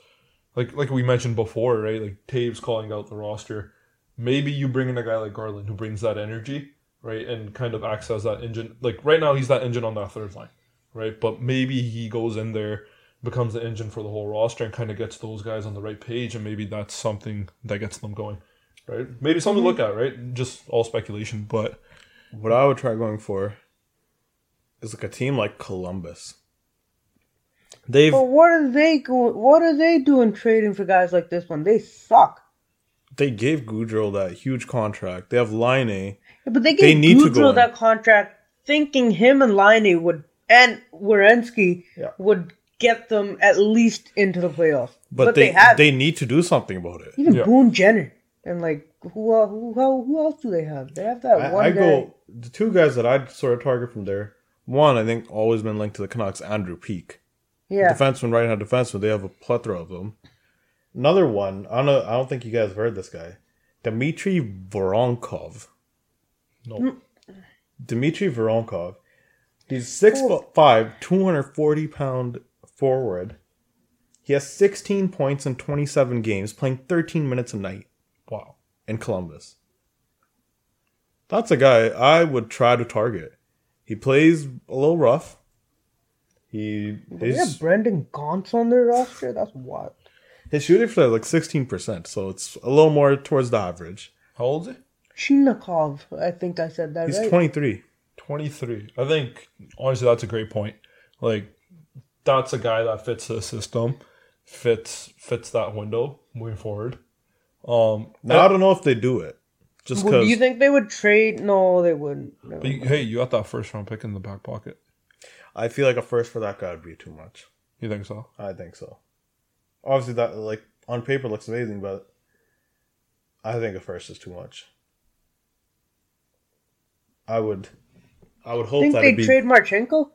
like like we mentioned before, right? Like Toews calling out the roster. Maybe you bring in a guy like Garland who brings that energy, right, and kind of acts as that engine. Like right now, he's that engine on that third line, right? But maybe he goes in there, becomes the engine for the whole roster, and kind of gets those guys on the right page, and maybe that's something that gets them going, right? Maybe something to look mm-hmm. at, right? Just all speculation, but What I would try going for is like a team like Columbus. They've But what are they going? What are they doing trading for guys like this one? They suck. they gave Gaudreau that huge contract. They have Line Yeah, but they They gave need to go Gaudreau that contract, thinking him and Laine would and Werenski Yeah. would get them at least into the playoffs. but, they have they need to do something about it. even Yeah. Boone Jenner and like who el- who who, who else do they have? They have that I, one I guy. go the two guys that I'd sort of target from there. One, I think, always been linked to the Canucks. Andrew Peeke, yeah, defenseman, right hand defenseman. They have a plethora of them. Another one, I don't know. I don't think you guys have heard this guy, Dmitry Voronkov. no. Mm. Dmitry Voronkov. He's six foot five, two hundred forty pound forward. He has sixteen points in twenty seven games, playing thirteen minutes a night Wow. in Columbus. That's a guy I would try to target. He plays a little rough. He they have his, Brendan Gaunce on their roster. That's what. his shooting for like sixteen percent, so it's a little more towards the average. How old is he? Chinakhov, I think I said that He's right. twenty three. 23. I think honestly that's a great point. Like that's a guy that fits the system, fits fits that window moving forward. Um Now I don't know if they do it, just Well, do because you think they would trade? No, they wouldn't. No. but you- hey, you got that first round pick in the back pocket. I feel like a first for that guy would be too much. You think so? I think so. Obviously, that like on paper looks amazing, but I think a first is too much. I would, I would hope think that they it'd be. trade Marchenko?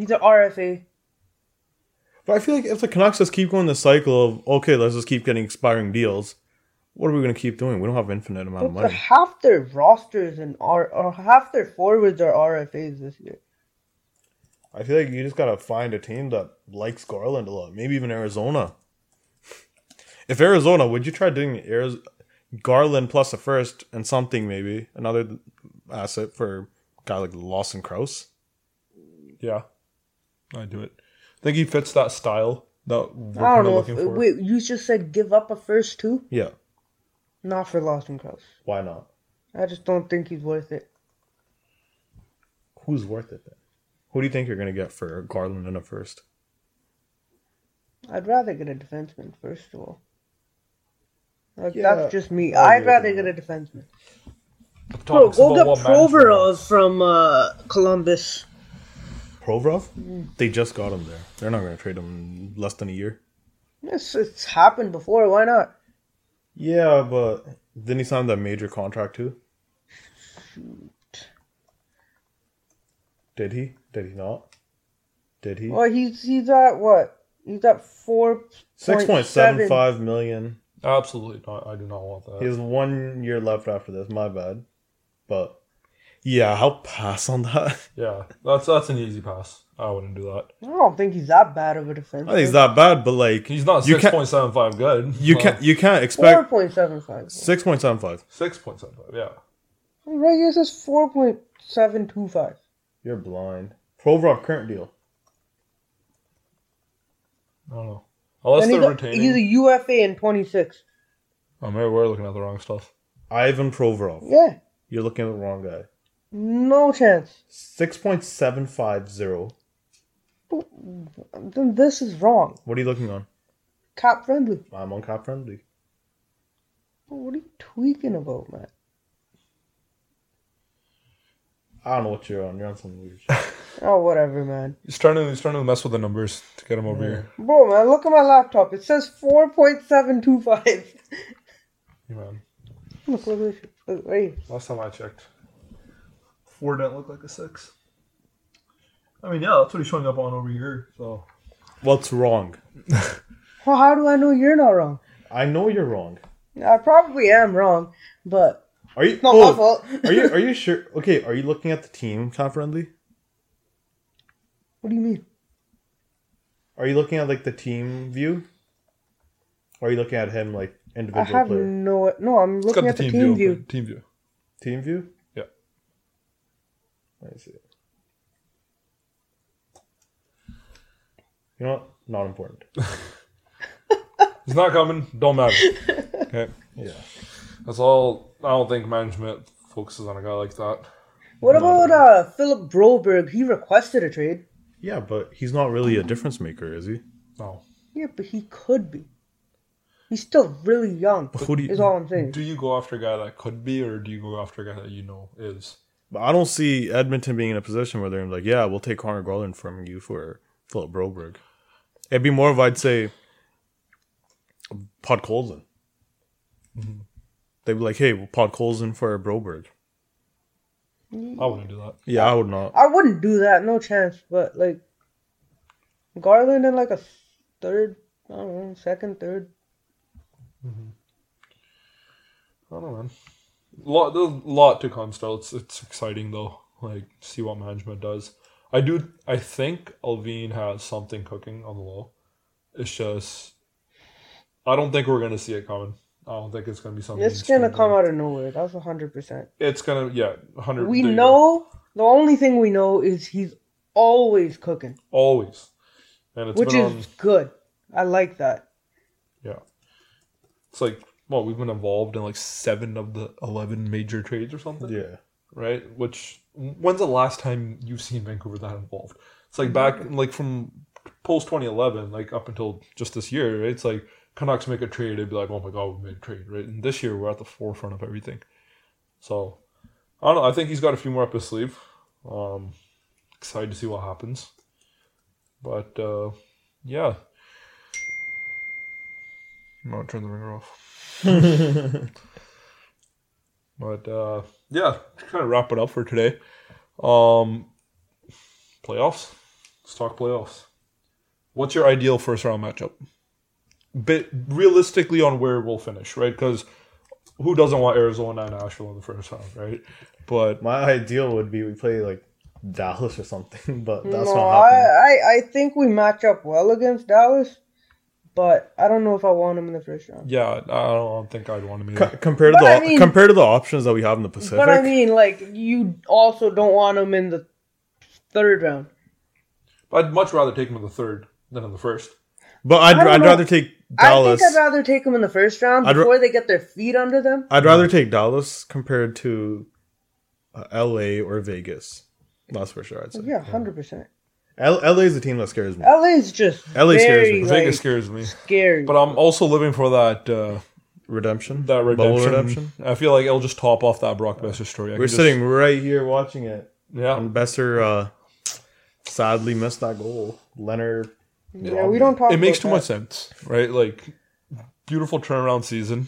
He's an RFA. But I feel like if the Canucks just keep going the cycle of okay, let's just keep getting expiring deals. What are we going to keep doing? We don't have infinite amount of But money. half their rosters and R or half their forwards are RFAs this year. I feel like you just gotta find a team that likes Garland a lot. Maybe even Arizona. If Arizona, would you try doing Ariz- Garland plus a first and something maybe another asset for a guy like Lawson Crouse? Yeah. I do it. I think he fits that style that we're I don't know. looking If, for. wait, you just said give up a first two? Yeah, Not for Lawson Crouse. why not? I just don't think he's worth it. Who's worth it then? Who do you think you're gonna get for Garland in a first? I'd rather get a defenseman first of all. Like, Yeah, that's just me. I I'd agree rather with get a defenseman. The Bro, go get what management Provorov from uh, Columbus. Provorov? Mm. They just got him there. They're not gonna trade him in less than a year. It's, it's happened before. Why not? Yeah, but didn't he sign that major contract too? Did he? Did he not? Did he? Well, he's he's at what? He's at four Six point seven five million. Absolutely not. I do not want that. He has one year left after this. My bad, but yeah, I'll pass on that. yeah, that's that's an easy pass. I wouldn't do that. I don't think he's that bad of a defenseman. I think he's that bad, but like He's not You six can't- point seven five good. you but can't you can't Four expect point seven five. six point seven five. six point seven five. Yeah. Right here it says four point seven two five. You're blind. Provorov current deal. I don't know. Unless And he's they're a, retaining. he's a UFA in twenty six. Oh, maybe we're looking at the wrong stuff. Ivan Provorov. Yeah, You're looking at the wrong guy. No chance. Six point seven five zero. Then this is wrong. What are you looking on? Cap friendly. I'm on cap friendly. What are you tweaking about, man? I don't know what you're on. You're on some weird shit. Oh, whatever, man. He's trying to he's trying to mess with the numbers to get him over here. Bro, man, look at my laptop. It says 4.725. Hey, man. look, look, look, look, right. Last time I checked, four didn't look like a six. I mean, yeah, that's what he's showing up on over here. So What's wrong? Well, how do I know you're not wrong? I know you're wrong. I probably am wrong, but Are you? it's not oh, my fault. are you? Are you sure? Okay. Are you looking at the team cap friendly? what do you mean? Are you looking at like the team view? Or are you looking at him like individual I have player? no. No, I'm looking at the team, team view. view. Team view. Team view? Yeah. Let see. You know what? Not important. it's not coming. Don't matter. Okay, Yeah. that's all. I don't think management focuses on a guy like that. What about uh Philip Broberg? He requested a trade. Yeah, but he's not really a difference maker, is he? No. Yeah, but he could be. He's still really young. Who do you- Is all I'm saying. Do you go after a guy that could be, or do you go after a guy that you know is? But I don't see Edmonton being in a position where they're like, yeah, we'll take Conor Garland from you for Philip Broberg. It'd be more of, I'd say, Podkolzin. Mm-hmm. They'd be like, hey, we'll Podkolzin for Broberg. I wouldn't do that. Yeah, I would not. I wouldn't do that, no chance. But like Garland in like a third, I don't know, second, third. Mm-hmm. I don't know, man. Lot, a lot to come still. It's it's exciting though. Like see what management does. I do. I think Allvin has something cooking on the low. It's just, I don't think we're gonna see it coming. I don't think it's gonna be something. It's gonna come out of nowhere. That's hundred percent. It's gonna yeah, hundred. We know the only thing we know is he's always cooking, always, and it's which is on. good. I like that. Yeah, it's like well, we've been involved in like seven of the eleven major trades or something. Yeah. right? Which when's the last time you've seen Vancouver that involved? It's like back like from post twenty eleven, like up until just this year, right? It's like Canucks make a trade, they'd be like, "Oh my god, we made a trade," right? And this year we're at the forefront of everything. So I don't know. I think he's got a few more up his sleeve. Um, excited to see what happens. But uh, yeah, I'm gonna turn the ringer off. But uh, yeah, to kind of wrap it up for today. Um, playoffs. Let's talk playoffs. What's your ideal first round matchup? But realistically on where we'll finish, right? Because who doesn't want Arizona and Nashville in the first round, right? But My ideal would be we play like Dallas or something, but that's no, not I, happening. I I think we match up well against Dallas, but I don't know if I want him in the first round. yeah, I don't think I'd want to be. Co- compared to the I mean- compared to the options that we have in the Pacific, But I mean, like you also don't want him in the third round. I'd much rather take him in the third than in the first. but I'd, I don't I'd know. rather take Dallas. I think I'd rather take him in the first round I'd ra- before they get their feet under them. I'd rather take Dallas compared to uh, L.A. or Vegas. That's for sure. I'd say. Yeah, hundred percent. L- L.A. is the team that scares me. LA is just LA scares very me. like, Vegas scares me, scary. but I'm also living for that. Uh, Redemption. that Bubble redemption. redemption. I feel like it'll just top off that Brock Boeser story. I We're can sitting right here watching it, just, yeah. and Boeser uh, sadly missed that goal. Leonard. yeah, we don't talk. It makes too that. much sense, right? Like beautiful turnaround season.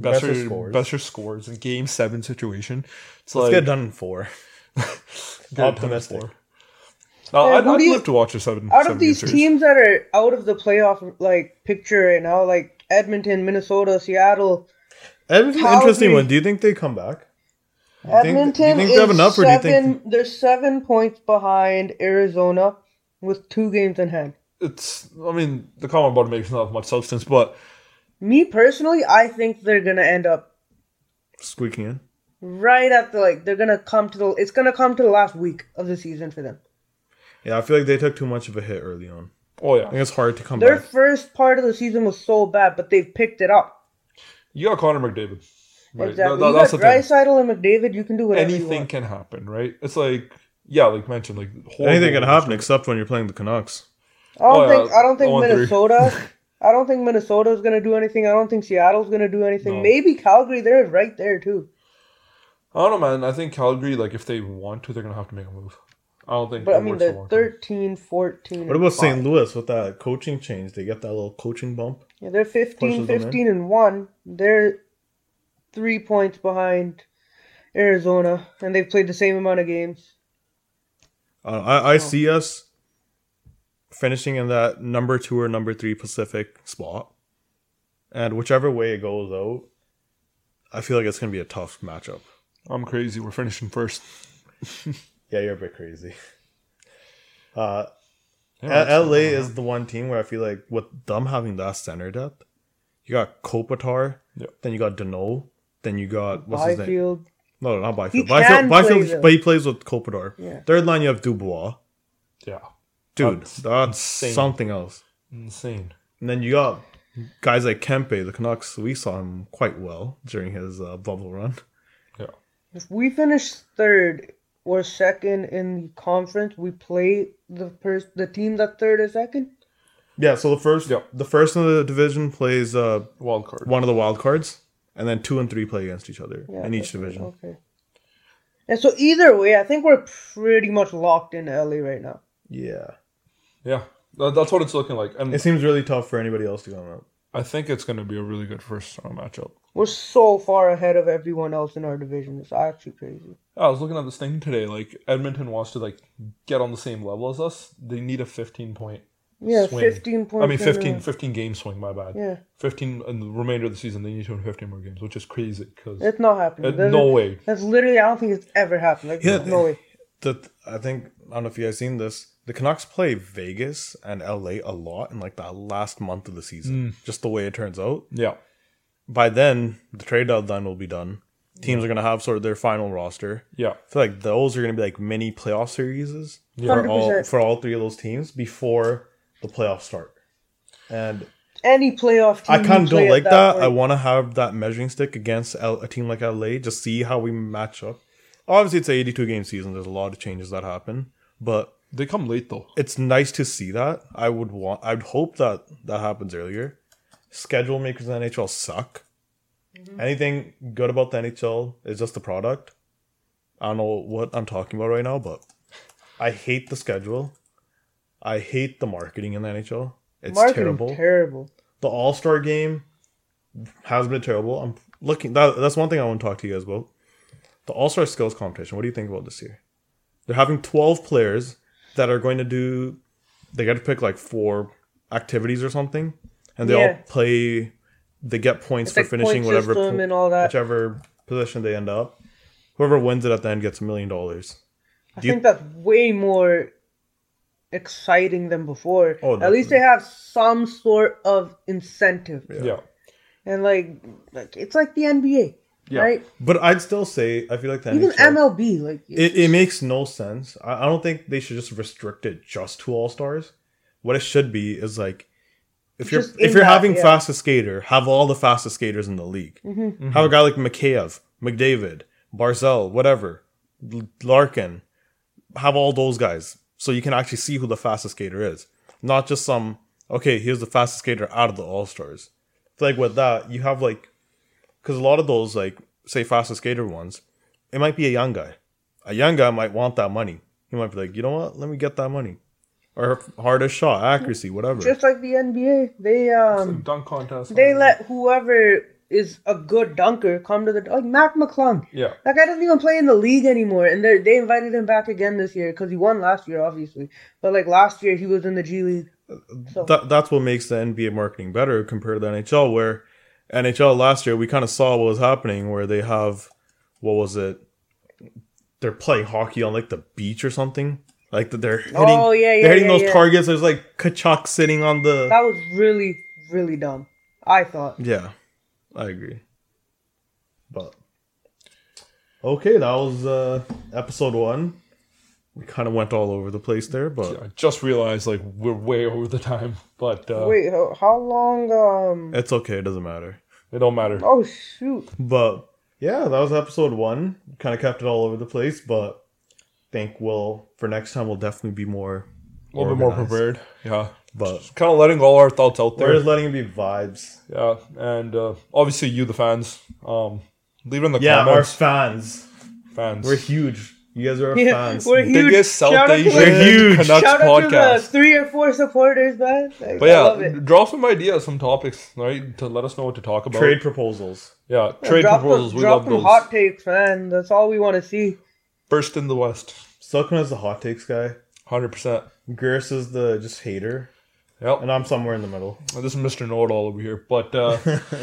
Boeser, Boeser Boeser scores. scores. in game seven situation. It's Let's like get done in four. get it done optimistic. before. No, I'd, I'd you- live to watch a seven. Out seven of these teams that are out of the playoff like picture right now, like Edmonton, Minnesota, Seattle, Edmonton's an interesting one. Do you think they come back? Do Edmonton think is enough, or do you seven. think? They're seven points behind Arizona with two games in hand. it's. I mean, the comment about it makes not much substance, but Me personally, I think they're gonna end up Squeaking in. right at the like. They're gonna come to the. It's gonna come to the last week of the season for them. Yeah, I feel like they took too much of a hit early on. oh yeah, I yeah, think it's hard to come back. Their back. first part of the season was so bad, but they've picked it up. you got Connor McDavid. Right. Exactly. That- that- you that's got the. Draisaitl and McDavid. You can do whatever you Anything want. can happen, right? It's like yeah, like mentioned, like Anything can happen goaltending. except when you're playing the Canucks. I don't Oh, yeah, think. I don't think 0-3. Minnesota. I don't think Minnesota is gonna do anything. I don't think Seattle's gonna do anything. No. Maybe Calgary. They're right there too. I don't know, man. I think Calgary, like, if they want to, they're gonna have to make a move. I don't think. But I mean, works they're long 13, 14. What about. St. Louis with that coaching change? They get that little coaching bump. Yeah, they're 15, Pushes them in. 15 and one. They're three points behind Arizona, and they've played the same amount of games. Uh, I, I see us finishing in that number two or number three Pacific spot, and whichever way it goes out, I feel like it's gonna be a tough matchup. I'm crazy. We're finishing first. Yeah, you're a bit crazy. Uh, Yeah, L- LA is the one team where I feel like with them having that center depth, you got Kopitar, Yeah. then you got Danault, then you got what's his name? Byfield. No, not Byfield. He Byfield. can Byfield, play, Byfield but he plays with Kopitar. Yeah. Third line, you have Dubois. Yeah, Dude, That's that's insane. something else. insane. And then you got guys like Kempe, the Canucks. We saw him quite well during his uh, bubble run. Yeah, If we finish third or second in the conference, we play the pers- the team that third or second. Yeah, so the first, Yeah. the first in the division plays uh, wild card. one of the wild cards, and then two and three play against each other Yeah, in each division. Okay. And so either way, I think we're pretty much locked in LA right now. Yeah, Yeah, that, that's what it's looking like, and it seems really tough for anybody else to come out. I think it's going to be a really good first round matchup. We're so far ahead of everyone else in our division. It's actually crazy. I was looking at this thing today. Like Edmonton wants to like get on the same level as us. They need a 15 point. Yeah, Swing. 15 point. I mean, in 15, 15 game swing. My bad. Yeah, 15 in the remainder of the season. They need to win 15 more games, which is crazy because it's not happening. There's- no way. That's literally, I don't think it's ever happened. Like, Yeah. no way. The I think I don't know if you guys seen this. The Canucks play Vegas and LA a lot in like that last month of the season. Mm. Just the way it turns out. Yeah, By then, the trade deadline will be done. Teams are gonna have sort of their final roster. yeah, I feel like those are gonna be like mini playoff series for 100%. all for all three of those teams before the playoffs start. And Any playoff team. I kind of don't like that. I want to have that measuring stick against L- a team like LA, just see how we match up. Obviously, it's a 82 game season. There's a lot of changes that happen, but they come late though. it's nice to see that. I would want. I'd hope that that happens earlier. Schedule makers in the NHL suck. Mm-hmm. Anything good about the NHL is just the product. I don't know what I'm talking about right now, but I hate the schedule. I hate the marketing in the NHL. It's Marketing terrible. Terrible. the All Star game has been terrible. I'm looking. That, that's one thing I want to talk to you guys about. The All Star skills competition. What do you think about this year? They're having 12 players that are going to do. They got to pick like four activities or something, and they all play. They get points It's for like finishing point whatever po- and all that. whichever position they end up. Whoever wins it at the end gets a million dollars. I Do you- think that's way more exciting than before. Oh, At least they have some sort of incentive. Yeah, And like, like it's like the NBA, Yeah. right? But I'd still say I feel like the Even NHL MLB, like It, it makes no sense. I, I don't think they should just restrict it just to all stars. What it should be is like if you're if you're that, having yeah. Mm-hmm. fastest skater, have all the fastest skaters in the league. Have a guy like Mikheyev, McDavid, Barzal, whatever, Larkin. Have all those guys so you can actually see who the fastest skater is, not just some. Okay, here's the fastest skater out of the all stars. Like with that, you have like because a lot of those like say fastest skater ones, it might be a young guy. A young guy might want that money. He might be like, you know what? Let me get that money. Or hardest shot, accuracy, whatever. just like the NBA, they um dunk contest. they let whoever is a good dunker come to the like Mac McClung. Yeah, That guy doesn't even play in the league anymore, and they they invited him back again this year because he won last year, obviously. But like last year, he was in the G League. So that, that's what makes the NBA marketing better compared to the NHL, where NHL last year we kind of saw what was happening, where they have what was it? They're playing hockey on like the beach or something. Like that they're hitting, Oh, yeah, yeah, they're hitting yeah, those yeah. targets. There's like Tkachuk sitting on the. that was really really dumb. I thought. Yeah, I agree. But okay, that was uh episode one. We kind of went all over the place there, but I just realized like we're way over the time, but uh, Wait, how, how long? Um. it's okay. It doesn't matter. it don't matter. Oh shoot! But yeah, that was episode one. Kind of kept it all over the place, but think we'll for next time we'll definitely be more A little bit more prepared. Yeah. But Kind of letting all our thoughts out we're there. just letting it be vibes. Yeah. And uh, obviously, you, the fans, um, leave it in the comments. Yeah, our fans. fans. We're huge. You guys are our Yeah, fans. we're huge. Biggest South Shout out to Asian We're huge. Canucks Shout out to the podcast. three or four supporters, man. Like, But I love yeah, it. drop some ideas, some topics, right? To let us know what to talk about. Trade proposals. Yeah, Yeah, trade drop proposals. Them, we drop love them those. hot takes, man. That's all we want to see. First in the West. Suckin is the hot takes guy. 100%. Gers is the just hater. Yep. And I'm somewhere in the middle. This is Mr. Know It All over here. But, uh,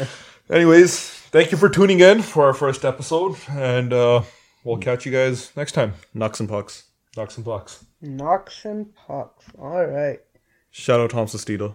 anyways, thank you for tuning in for our first episode. And uh, we'll catch you guys next time. Nux and pucks. Knocks and pucks. Knocks and pucks. All right. Shout out Tom Sestito.